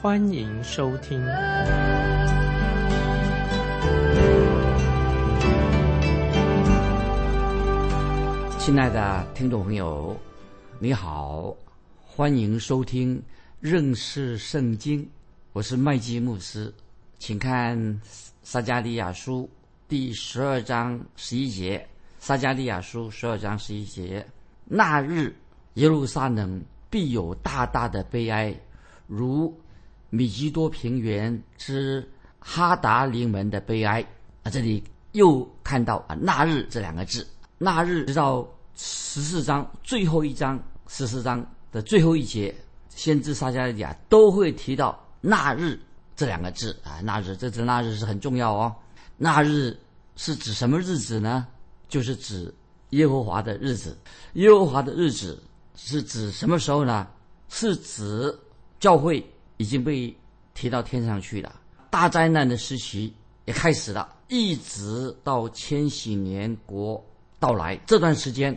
欢迎收听。亲爱的听众朋友，你好。欢迎收听认识圣经，我是麦基牧师，请看撒加利亚书第十二章十一节。撒加利亚书十二章十一节：那日耶路撒冷必有大大的悲哀，如米基多平原之哈达临门的悲哀。啊，这里又看到啊，那日这两个字。那日直到十四章最后一章，十四章。的最后一节，先知撒加利亚都会提到“那日”这两个字啊，“那日”这字“那日”是很重要哦。那日是指什么日子呢？就是指耶和华的日子。耶和华的日子是指什么时候呢？是指教会已经被提到天上去了，大灾难的时期也开始了，一直到千禧年国到来这段时间，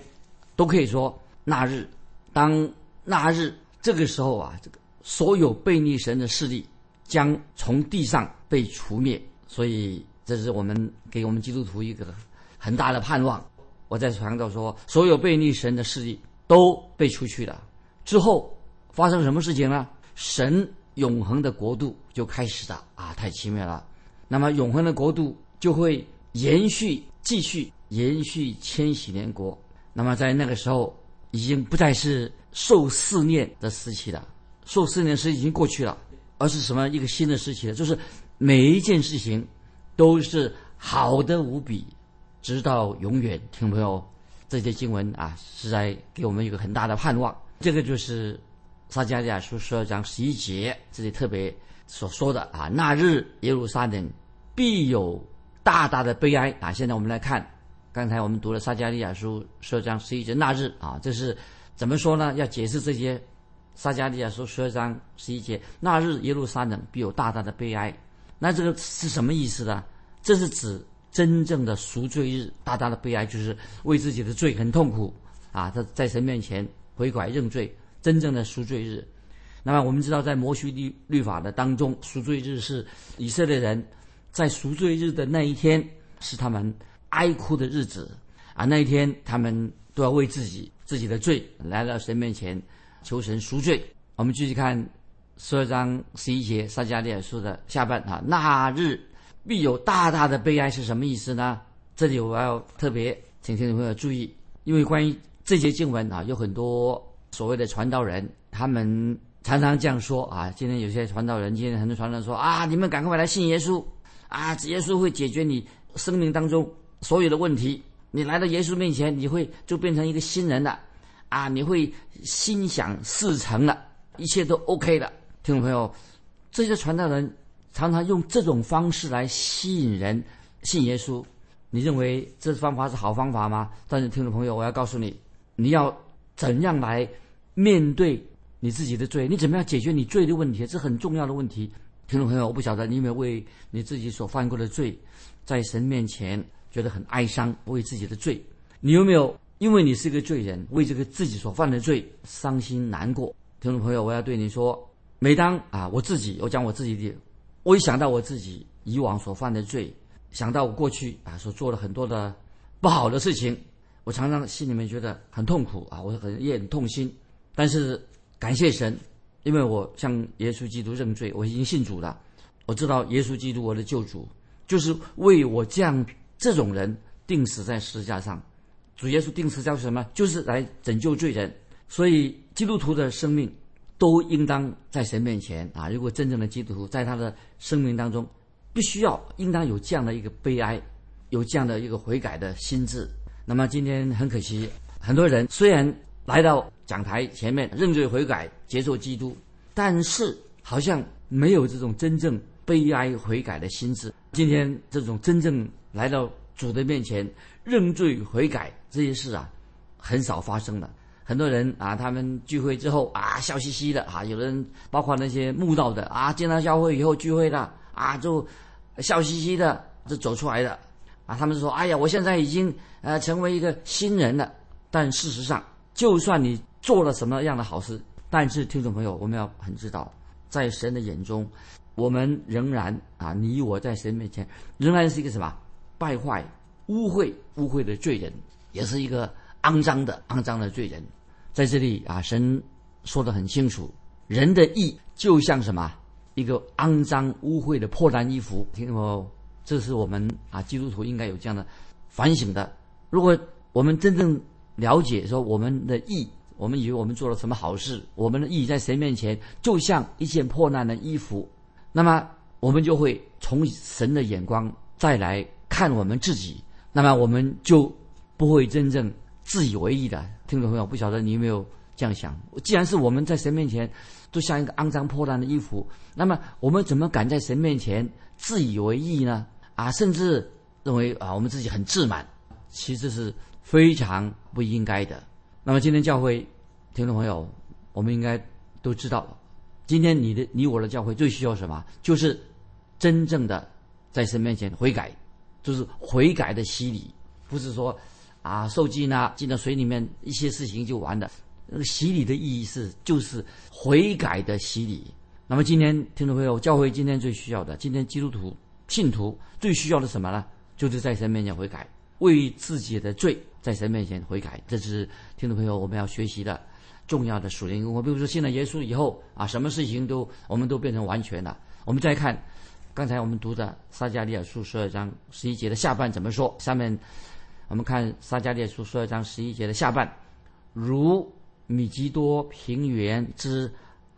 都可以说那日当。那日这个时候啊，这个所有背逆神的势力将从地上被除灭，所以这是我们给我们基督徒一个很大的盼望。我在强调说，所有背逆神的势力都被除去了之后，发生什么事情呢？神永恒的国度就开始了啊，太奇妙了。那么永恒的国度就会延续、继续延续千禧年国。那么在那个时候，已经不再是。受试炼的时期了，受试炼时已经过去了，而是什么一个新的时期了？就是每一件事情都是好的无比，直到永远。听朋友，这些经文啊，是在给我们一个很大的盼望。这个就是撒迦利亚书十二章十一节这里特别所说的啊，那日耶路撒冷必有大大的悲哀啊。现在我们来看，刚才我们读了撒迦利亚书十二章十一节，那日啊，这是。怎么说呢？要解释这些，撒迦利亚书十二章十一节，那日耶路撒冷必有大大的悲哀。那这个是什么意思呢？这是指真正的赎罪日，大大的悲哀就是为自己的罪很痛苦啊，他在神面前悔改认罪，真正的赎罪日。那么我们知道，在摩西律律法的当中，赎罪日是以色列人在赎罪日的那一天是他们哀哭的日子啊，那一天他们都要为自己。自己的罪来到神面前求神赎罪。我们继续看十二章十一节撒迦利亚书的下半啊，那日必有大大的悲哀是什么意思呢？这里我要特别请听众朋友注意，因为关于这节经文啊，有很多所谓的传道人，他们常常这样说啊。今天有些传道人，今天很多传道人说啊，你们赶快来信耶稣啊，耶稣会解决你生命当中所有的问题。你来到耶稣面前，你会就变成一个新人了，啊，你会心想事成了，一切都 OK 了。听众朋友，这些传道人常常用这种方式来吸引人信耶稣，你认为这方法是好方法吗？但是听众朋友，我要告诉你，你要怎样来面对你自己的罪？你怎么样解决你罪的问题？这很重要的问题。听众朋友，我不晓得你有没有为你自己所犯过的罪，在神面前。觉得很哀伤，为自己的罪，你有没有因为你是一个罪人，为这个自己所犯的罪伤心难过？听众朋友，我要对你说，每当啊，我自己，我讲我自己的，我一想到我自己以往所犯的罪，想到我过去啊所做了很多的不好的事情，我常常心里面觉得很痛苦啊，我很也很痛心。但是感谢神，因为我向耶稣基督认罪，我已经信主了，我知道耶稣基督我的救主，就是为我这样。这种人定死在十字架上，主耶稣定死叫什么？就是来拯救罪人。所以基督徒的生命都应当在神面前啊！如果真正的基督徒在他的生命当中，必须要应当有这样的一个悲哀，有这样的一个悔改的心智。那么今天很可惜，很多人虽然来到讲台前面认罪悔改、接受基督，但是好像没有这种真正。悲哀悔改的心智。今天这种真正来到主的面前认罪悔改这些事啊，很少发生的。很多人啊，他们聚会之后啊，笑嘻嘻的啊，有人包括那些慕道的啊，见到教会以后聚会了啊，就笑嘻嘻的就走出来的啊，他们说：“哎呀，我现在已经呃成为一个新人了。”但事实上，就算你做了什么样的好事，但是听众朋友，我们要很知道，在神的眼中，我们仍然啊，你我在神面前仍然是一个什么败坏、污秽、污秽的罪人，也是一个肮脏的、肮脏的罪人。在这里啊，神说的很清楚，人的义就像什么一个肮脏污秽的破烂衣服。听懂没有？这是我们啊基督徒应该有这样的反省的。如果我们真正了解说我们的义，我们以为我们做了什么好事，我们的义在神面前就像一件破烂的衣服，那么我们就会从神的眼光再来看我们自己，那么我们就不会真正自以为意的。听众朋友，不晓得你有没有这样想？既然是我们在神面前都像一个肮脏破烂的衣服，那么我们怎么敢在神面前自以为意呢？啊，甚至认为啊我们自己很自满，其实是非常不应该的。那么今天教会听众朋友，我们应该都知道，今天你的你我的教会最需要什么？就是真正的在神面前悔改，就是悔改的洗礼，不是说。啊，受浸呢，进到水里面，一些事情就完了。那个洗礼的意义是，就是悔改的洗礼。那么今天听众朋友，教会今天最需要的，今天基督徒信徒最需要的什么呢？就是在神面前悔改，为自己的罪在神面前悔改。这是听众朋友我们要学习的重要的属灵功课。比如说信了耶稣以后啊，什么事情都我们都变成完全了。我们再看刚才我们读的撒迦利亚书十二章十一节的下半怎么说？下面。我们看撒迦利亚书十二章十一节的下半，如米基多平原之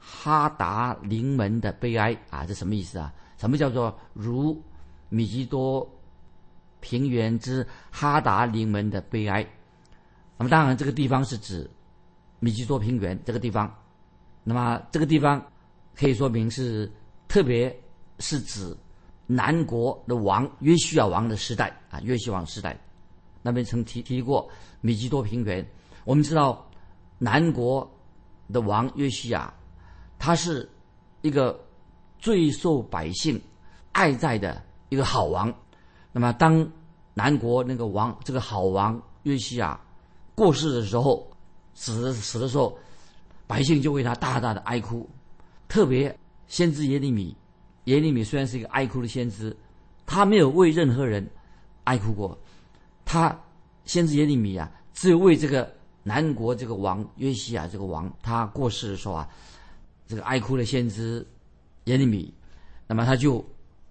哈达临门的悲哀啊，这什么意思啊？什么叫做如米基多平原之哈达临门的悲哀？那么当然，这个地方是指米基多平原这个地方。那么这个地方可以说明是特别是指南国的王约西亚王的时代啊，约西王时代。那边曾提提过米基多平原。我们知道南国的王约西亚，他是一个最受百姓爱戴的一个好王。那么当南国那个王这个好王约西亚过世的时候，死死的时候，百姓就为他大大的哀哭。特别先知耶利米，耶利米虽然是一个哀哭的先知，他没有为任何人哀哭过。他先知耶利米啊，只有为这个南国这个王约西亚这个王他过世的时候啊，这个爱哭的先知耶利米，那么他就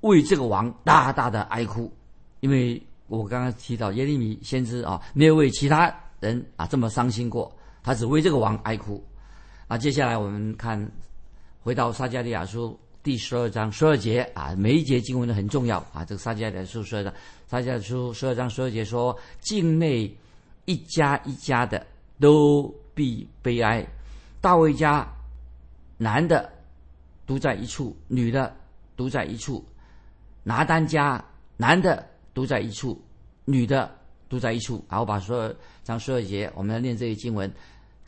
为这个王大大的哀哭，因为我刚刚提到耶利米先知啊，没有为其他人啊这么伤心过，他只为这个王哀哭。啊，接下来我们看回到撒加利亚书。第十二章十二节啊，每一节经文都很重要啊。这个撒迦利亚书说的，撒迦利亚书十二章十二节说，境内一家一家的都必悲哀。大卫家男的独在一处，女的独在一处；拿单家男的独在一处，女的独在一处。好，我把十二章十二节，我们来念这些经文：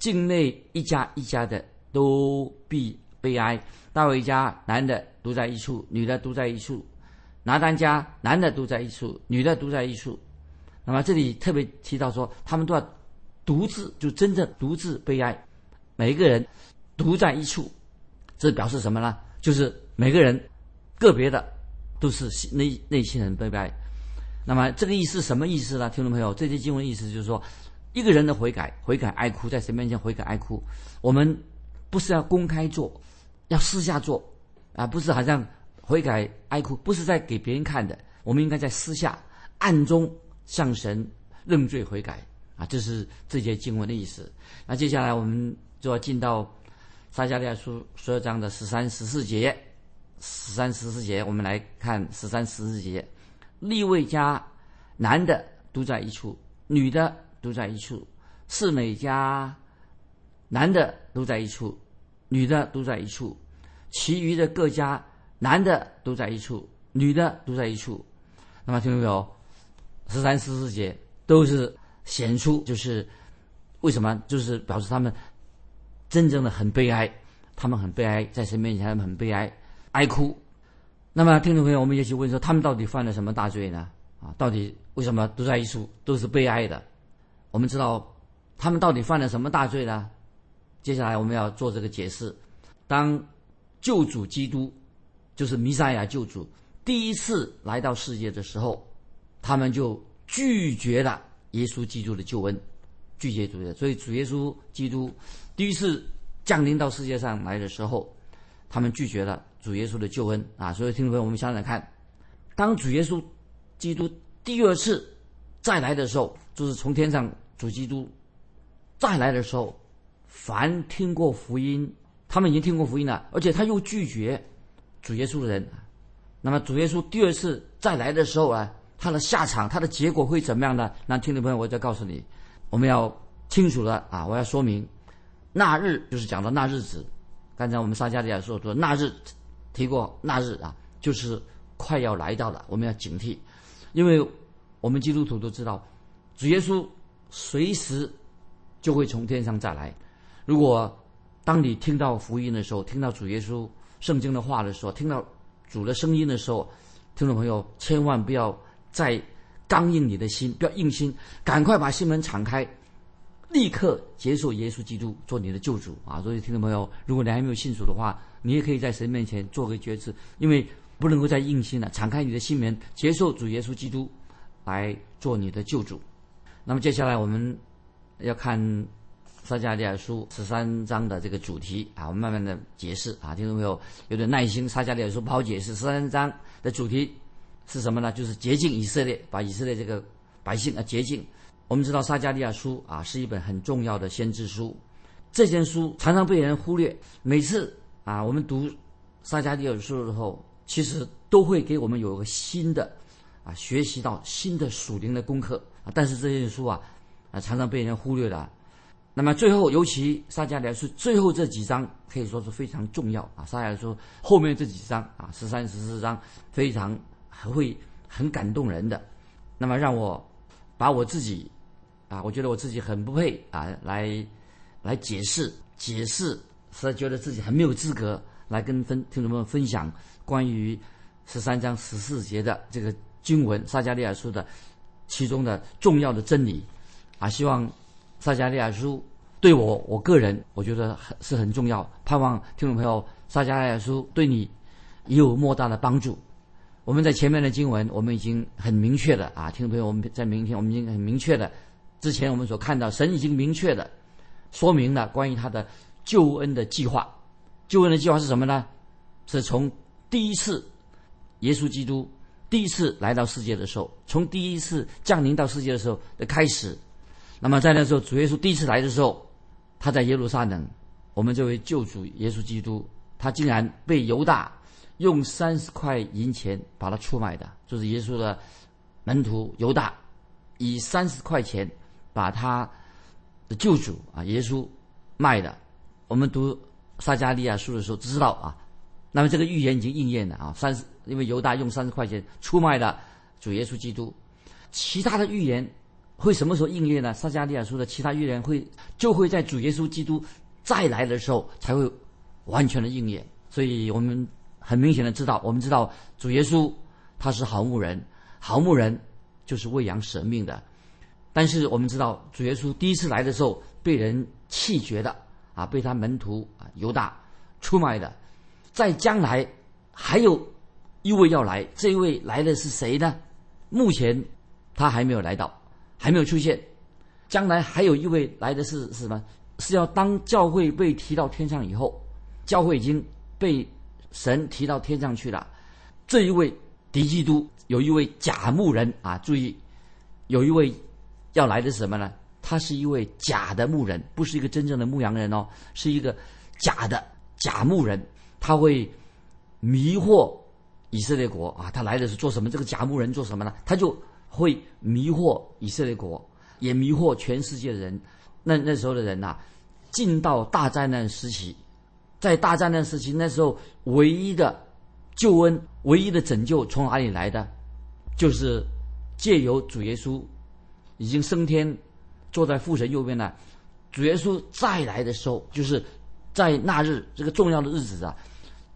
境内一家一家的都必。悲哀，大卫家男的独在一处，女的独在一处；拿单家男的独在一处，女的独在一处。那么这里特别提到说，他们都要独自，就真正独自悲哀。每一个人独在一处，这表示什么呢？就是每个人个别的都是内内心很悲哀。那么这个意思什么意思呢？听众朋友，这些经文意思就是说，一个人的悔改、悔改哀哭，在神面前悔改哀哭，我们不是要公开做。要私下做，啊，不是好像悔改哀哭，不是在给别人看的。我们应该在私下暗中向神认罪悔改，啊，这是这节经文的意思。那接下来我们就要进到撒迦利亚书十二章的十三、十四节。十三、十四节，我们来看十三、十四节。立位家男的都在一处，女的都在一处；四美家男的都在一处。女的都在一处，其余的各家男的都在一处，女的都在一处。那么听到没有？十三、十四节都是显出，就是为什么？就是表示他们真正的很悲哀，他们很悲哀，在神面前他们很悲哀，哀哭。那么听众朋友，我们也许问说，他们到底犯了什么大罪呢？啊，到底为什么都在一处，都是悲哀的？我们知道他们到底犯了什么大罪呢？接下来我们要做这个解释。当救主基督，就是弥赛亚救主，第一次来到世界的时候。他们就拒绝了耶稣基督的救恩，拒绝主耶稣，所以主耶稣基督第一次降临到世界上来的时候，他们拒绝了主耶稣的救恩啊！所以听众朋友，我们想想看，当主耶稣基督第二次再来的时候，就是从天上主基督再来的时候，凡听过福音，他们已经听过福音了，而且他又拒绝主耶稣的人，那么主耶稣第二次再来的时候啊。他的下场，他的结果会怎么样呢？那听众朋友，我再告诉你，我们要清楚的啊，我要说明，那日就是讲到那日子。刚才我们撒加利亚说说那日提过那日啊，就是快要来到了，我们要警惕，因为我们基督徒都知道，主耶稣随时就会从天上再来。如果当你听到福音的时候，听到主耶稣圣经的话的时候，听到主的声音的时候，听众朋友千万不要。再刚硬你的心，不要硬心，赶快把心门敞开，立刻接受耶稣基督做你的救主啊！所以听众朋友，如果你还没有信主的话，你也可以在神面前做个决志，因为不能够再硬心了，敞开你的心门，接受主耶稣基督来做你的救主。那么接下来我们要看撒迦利亚书十三章的这个主题啊，我们慢慢的解释啊，听众朋友有点耐心，撒迦利亚书不好解释，十三章的主题。是什么呢？就是洁净以色列，把以色列这个百姓啊洁净。我们知道撒加利亚书啊是一本很重要的先知书，这件书常常被人忽略。每次啊我们读撒加利亚书的时候，其实都会给我们有个新的啊学习到新的属灵的功课啊。但是这件书啊啊常常被人忽略了。那么最后，尤其撒加利亚书最后这几章可以说是非常重要啊。撒加利亚书后面这几章啊十三十四章非常。还会很感动人的，那么让我把我自己啊，我觉得我自己很不配啊，来来解释解释，实在觉得自己很没有资格来跟分听众们分享关于十三章十四节的这个经文撒加利亚书的其中的重要的真理啊，希望撒加利亚书对我我个人我觉得很是很重要，盼望听众朋友撒加利亚书对你也有莫大的帮助。我们在前面的经文，我们已经很明确的啊，听众朋友，我们在明天我们已经很明确的，之前我们所看到，神已经明确的说明了关于他的救恩的计划。救恩的计划是什么呢？是从第一次耶稣基督第一次来到世界的时候，从第一次降临到世界的时候的开始。那么在那时候，主耶稣第一次来的时候，他在耶路撒冷，我们这位救主耶稣基督，他竟然被犹大。用三十块银钱把他出卖的，就是耶稣的门徒犹大，以三十块钱把他的救主啊耶稣卖的。我们读撒加利亚书的时候知道啊，那么这个预言已经应验了啊。三十，因为犹大用三十块钱出卖了主耶稣基督。其他的预言会什么时候应验呢？撒加利亚书的其他预言会就会在主耶稣基督再来的时候才会完全的应验。所以我们。很明显的知道，我们知道主耶稣他是好牧人，好牧人就是喂养舍命的。但是我们知道主耶稣第一次来的时候被人弃绝的啊，被他门徒啊犹大出卖的。在将来还有一位要来，这一位来的是谁呢？目前他还没有来到，还没有出现。将来还有一位来的是是什么？是要当教会被提到天上以后，教会已经被。神提到天上去了，这一位敌基督有一位假牧人啊！注意，有一位要来的是什么呢？他是一位假的牧人，不是一个真正的牧羊人哦，是一个假的假牧人。他会迷惑以色列国啊！他来的是做什么？这个假牧人做什么呢？他就会迷惑以色列国，也迷惑全世界的人。那那时候的人呐，进到大灾难时期。在大战争时期，那时候唯一的救恩唯一的拯救从哪里来的？就是借由主耶稣已经升天，坐在父神右边了。主耶稣再来的时候，就是在那日这个重要的日子啊，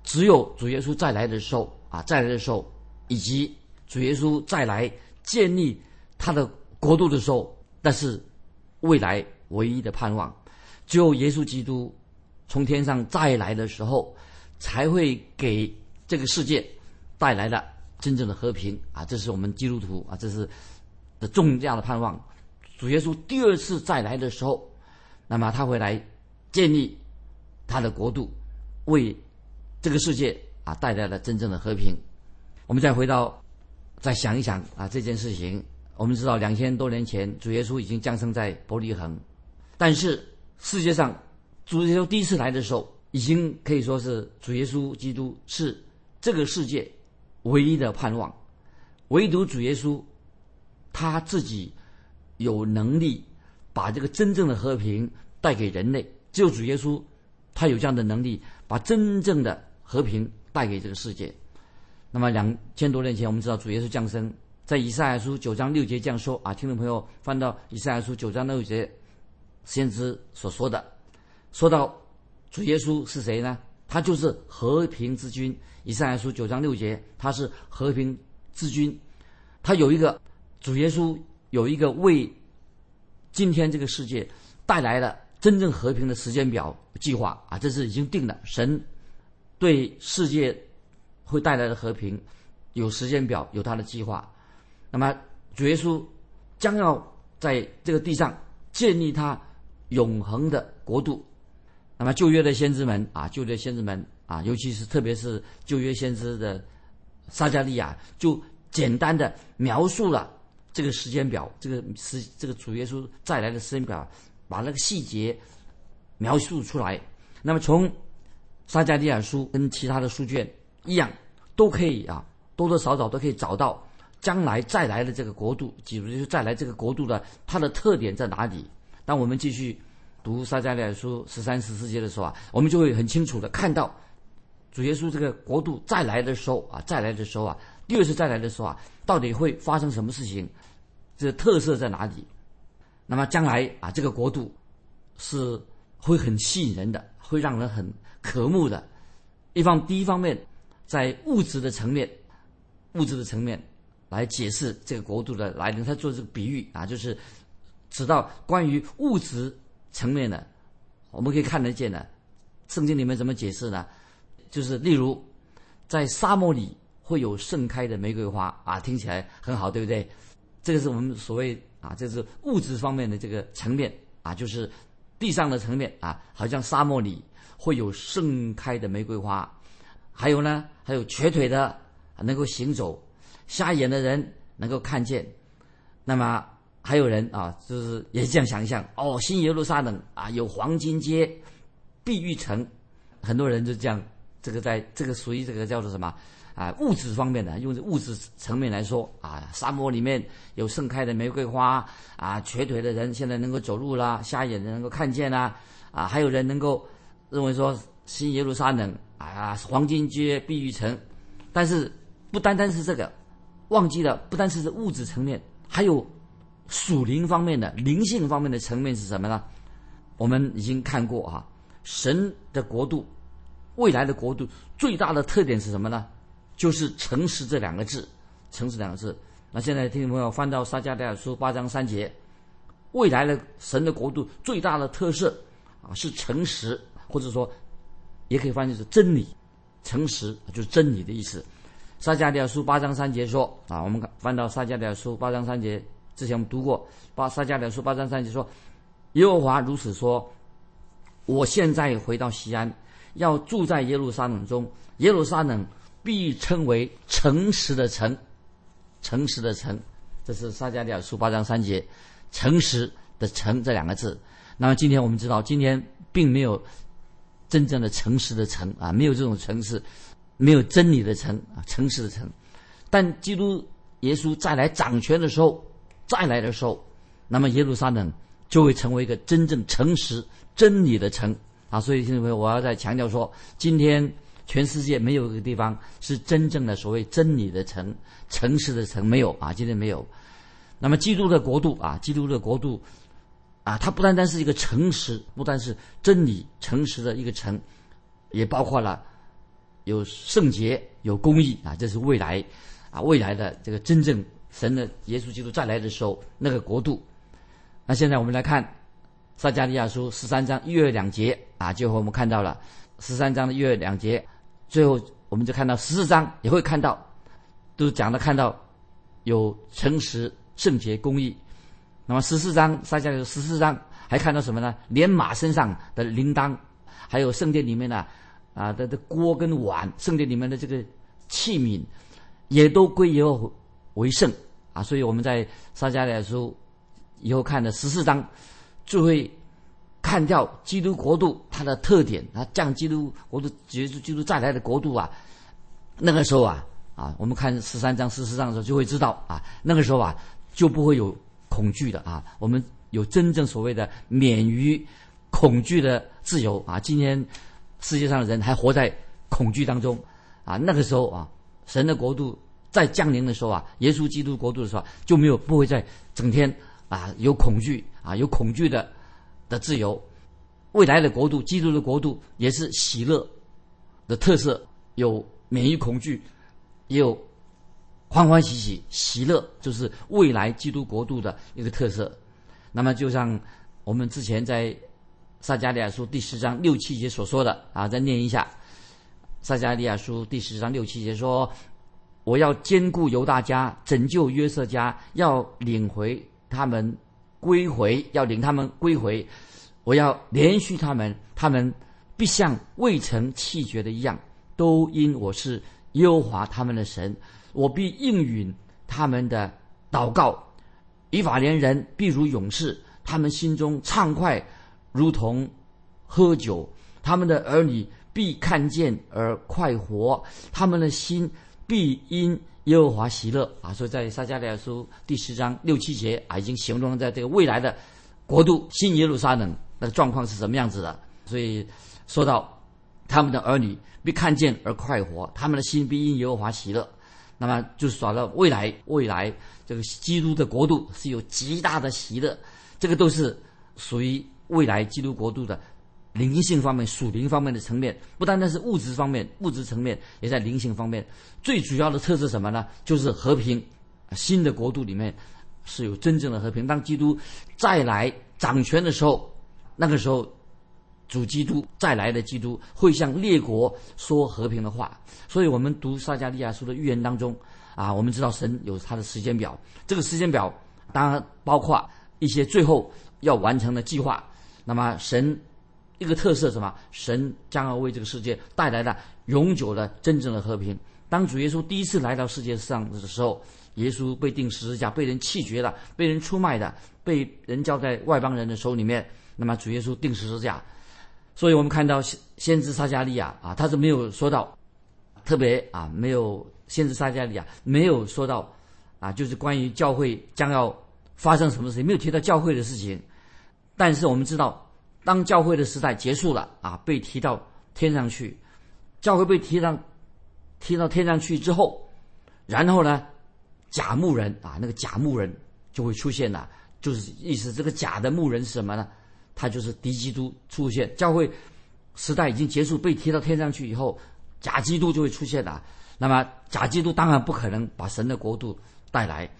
只有主耶稣再来的时候啊，再来的时候，以及主耶稣再来建立他的国度的时候，那是未来唯一的盼望。只有耶稣基督从天上再来的时候，才会给这个世界带来了真正的和平啊！这是我们基督徒啊，这是的重要的盼望。主耶稣第二次再来的时候，那么他会来建立他的国度，为这个世界啊带来了真正的和平。我们再回到，再想一想啊这件事情。我们知道两千多年前，主耶稣已经降生在伯利恒，但是。世界上，主耶稣第一次来的时候，已经可以说是主耶稣基督是这个世界唯一的盼望。唯独主耶稣他自己有能力把这个真正的和平带给人类。只有主耶稣他有这样的能力，把真正的和平带给这个世界。那么两千多年前，我们知道主耶稣降生在以赛亚书九章六节这样说啊，听众朋友翻到以赛亚书九章六节。先知所说的，说到主耶稣是谁呢？他就是和平之君。以赛亚书九章六节，他是和平之君。他有一个主耶稣有一个为今天这个世界带来了真正和平的时间表计划啊，这是已经定了。神对世界会带来的和平有时间表，有他的计划。那么主耶稣将要在这个地上建立他。永恒的国度，那么旧约的先知们啊，旧约先知们啊，尤其是特别是旧约先知的撒加利亚，就简单的描述了这个时间表，这个时这个主耶稣再来的时间表，把那个细节描述出来。那么从撒加利亚书跟其他的书卷一样，都可以啊，多多少少都可以找到将来再来的这个国度，比如就再来这个国度的它的特点在哪里。当我们继续读撒迦利亚书十三、十四节的时候啊，我们就会很清楚的看到主耶稣这个国度再来的时候啊，再来的时候啊，第二次再来的时候啊，到底会发生什么事情？这特色在哪里？那么将来啊，这个国度是会很吸引人的，会让人很渴慕的。一方第一方面，在物质的层面，物质的层面来解释这个国度的来临，他做这个比喻啊，就是。直到关于物质层面的，我们可以看得见的，圣经里面怎么解释呢？就是例如，在沙漠里会有盛开的玫瑰花啊，听起来很好，对不对？这个是我们所谓啊，这是物质方面的这个层面啊，就是地上的层面啊，好像沙漠里会有盛开的玫瑰花。还有呢，还有瘸腿的能够行走，瞎眼的人能够看见，那么。还有人啊，就是也这样想象哦，新耶路撒冷啊，有黄金街、碧玉城，很多人就这样，这个在这个属于这个叫做什么啊？物质方面的，用物质层面来说啊，沙漠里面有盛开的玫瑰花啊，瘸腿的人现在能够走路啦，瞎眼的能够看见啦，啊，还有人能够认为说新耶路撒冷啊，黄金街、碧玉城，但是不单单是这个，忘记了不单是物质层面，还有。属灵方面的灵性方面的层面是什么呢？我们已经看过哈，神的国度，未来的国度最大的特点是什么呢？就是诚实这两个字，诚实两个字。那现在听众朋友翻到撒迦利亚书八章三节，未来的神的国度最大的特色啊是诚实，或者说也可以翻译是真理，诚实就是真理的意思。撒迦利亚书八章三节说啊，我们翻到撒迦利亚书八章三节。之前我们读过巴撒加利亚书八章三节说，耶和华如此说：我现在回到西安，要住在耶路撒冷中，耶路撒冷必称为诚实的城，诚实的城。这是撒迦利亚书八章三节，诚实的城这两个字。那么今天我们知道，今天并没有真正的诚实的城啊，没有这种诚实，没有真理的城啊，诚实的城。但基督耶稣再来掌权的时候。再来的时候，那么耶路撒冷就会成为一个真正诚实真理的城啊！所以，听众朋友，我要再强调说，今天全世界没有一个地方是真正的所谓真理的城、诚实的城，没有啊，今天没有。那么基督的国度啊，基督的国度啊，它不单单是一个诚实，不单是真理、诚实的一个城，也包括了有圣洁、有公义啊，这是未来啊，未来的这个真正神的耶稣基督再来的时候那个国度。那现在我们来看撒加利亚书十三章一月两节啊，最后我们看到了十三章的一月两节。最后，我们就看到十四章也会看到，都讲的看到有诚实、圣洁、公义。那么十四章，撒迦利十四章还看到什么呢？连马身上的铃铛，还有圣殿里面的啊的的锅跟碗，圣殿里面的这个器皿，也都归耶和为圣啊。所以我们在撒迦利亚书以后看的十四章，就会。看掉基督国度它的特点，它，降基督国度，结束基督再来的国度啊，那个时候啊，啊，我们看十三章、十四章的时候就会知道啊，那个时候啊就不会有恐惧的啊，我们有真正所谓的免于恐惧的自由啊。今天世界上的人还活在恐惧当中啊，那个时候啊，神的国度在降临的时候啊，耶稣基督国度的时候就没有不会再整天啊有恐惧啊有恐惧的。的自由，未来的国度，基督的国度也是喜乐的特色，有免于恐惧，也有欢欢喜喜，喜乐就是未来基督国度的一个特色。那么，就像我们之前在撒加利亚书第十章六七节所说的啊，再念一下撒加利亚书第十章六七节说：“我要兼顾犹大家，拯救约瑟家，要领回他们。”归回要领他们归回，我要连续他们，他们必像未曾弃绝的一样，都因我是耶和华他们的神，我必应允他们的祷告。以法连人必如勇士，他们心中畅快，如同喝酒；他们的儿女必看见而快活，他们的心必因。耶和华喜乐啊，所以在撒迦利亚书第十章六七节啊，已经形容在这个未来的国度新耶路撒冷那个状况是什么样子的。所以说到他们的儿女必看见而快活，他们的心必因耶和华喜乐。那么就是说到未来，未来这个基督的国度是有极大的喜乐，这个都是属于未来基督国度的。灵性方面、属灵方面的层面，不单单是物质方面，物质层面也在灵性方面。最主要的特质什么呢？就是和平。新的国度里面是有真正的和平。当基督再来掌权的时候，那个时候主基督再来的基督会向列国说和平的话。所以我们读撒加利亚书的预言当中啊，我们知道神有他的时间表。这个时间表当然包括一些最后要完成的计划。那么神。一个特色什么？神将要为这个世界带来的永久的真正的和平。当主耶稣第一次来到世界上的时候，耶稣被钉十字架，被人弃绝了，被人出卖的，被人交在外邦人的手里面。那么主耶稣钉十字架，所以我们看到先知撒加利亚啊，他是没有说到特别啊，没有先知撒加利亚没有说到啊，就是关于教会将要发生什么事情，没有提到教会的事情。但是我们知道。当教会的时代结束了啊，被提到天上去，教会被提上提到天上去之后，然后呢，假牧人啊，那个假牧人就会出现了，就是意思这个假的牧人是什么呢？他就是敌基督出现。教会时代已经结束，被提到天上去以后，假基督就会出现了。那么假基督当然不可能把神的国度带来，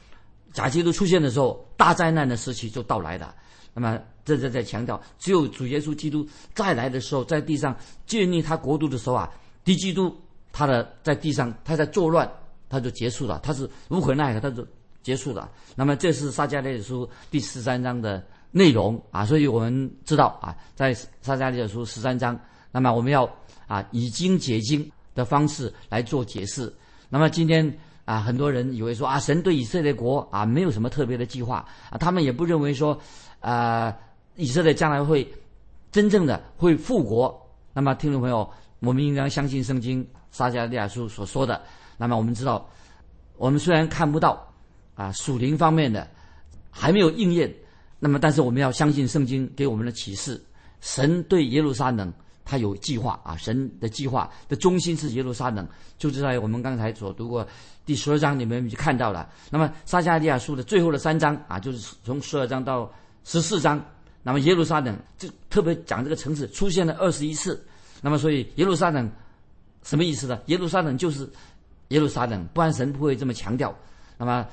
假基督出现的时候，大灾难的时期就到来了。那么，这在在强调，只有主耶稣基督再来的时候，在地上建立他国度的时候啊，敌基督他的在地上他在作乱，他就结束了，他是无可奈何，他就结束了。那么，这是撒迦利亚书第十三章的内容啊，所以我们知道啊，在撒迦利亚书十三章，那么我们要啊以经解经的方式来做解释。那么今天啊，很多人以为说啊，神对以色列国啊没有什么特别的计划啊，他们也不认为说。啊，以色列将来会真正的会复国。那么，听众朋友，我们应当相信圣经撒迦利亚书所说的。那么，我们知道，我们虽然看不到啊属灵方面的还没有应验，那么但是我们要相信圣经给我们的启示。神对耶路撒冷他有计划啊，神的计划的中心是耶路撒冷，就是在我们刚才所读过第十二章里面就看到了。那么撒迦利亚书的最后的三章啊，就是从十二章到十四章，那么耶路撒冷就特别讲这个城市出现了二十一次。那么所以耶路撒冷什么意思呢？耶路撒冷就是耶路撒冷，不然神不会这么强调。那么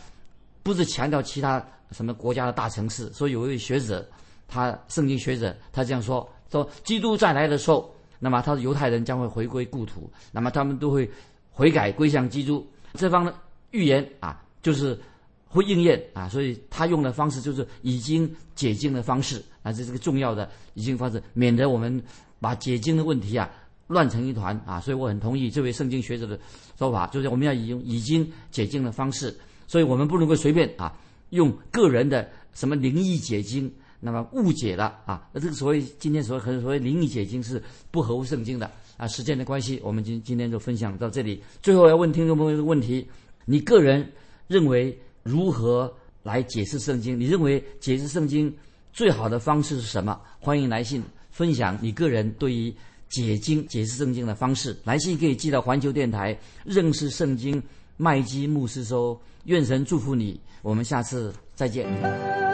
不是强调其他什么国家的大城市。所以有一位学者，他圣经学者，他这样说：说基督再来的时候，那么他的犹太人将会回归故土，那么他们都会悔改归向基督。这方的预言啊，就是会应验啊。所以他用的方式就是已经解经的方式啊，这是个重要的已经方式，免得我们把解经的问题啊乱成一团啊。所以我很同意这位圣经学者的说法，就是我们要以用已经解经的方式。所以我们不能够随便啊，用个人的什么灵异解经，那么误解了啊。那这个所谓今天所谓所谓灵异解经是不合乎圣经的啊。时间的关系，我们今今天就分享到这里。最后要问听众朋友一个问题：你个人认为如何来解释圣经？你认为解释圣经最好的方式是什么？欢迎来信分享你个人对于解经、解释圣经的方式。来信可以寄到环球电台认识圣经麦基牧师收。愿神祝福你，我们下次再见。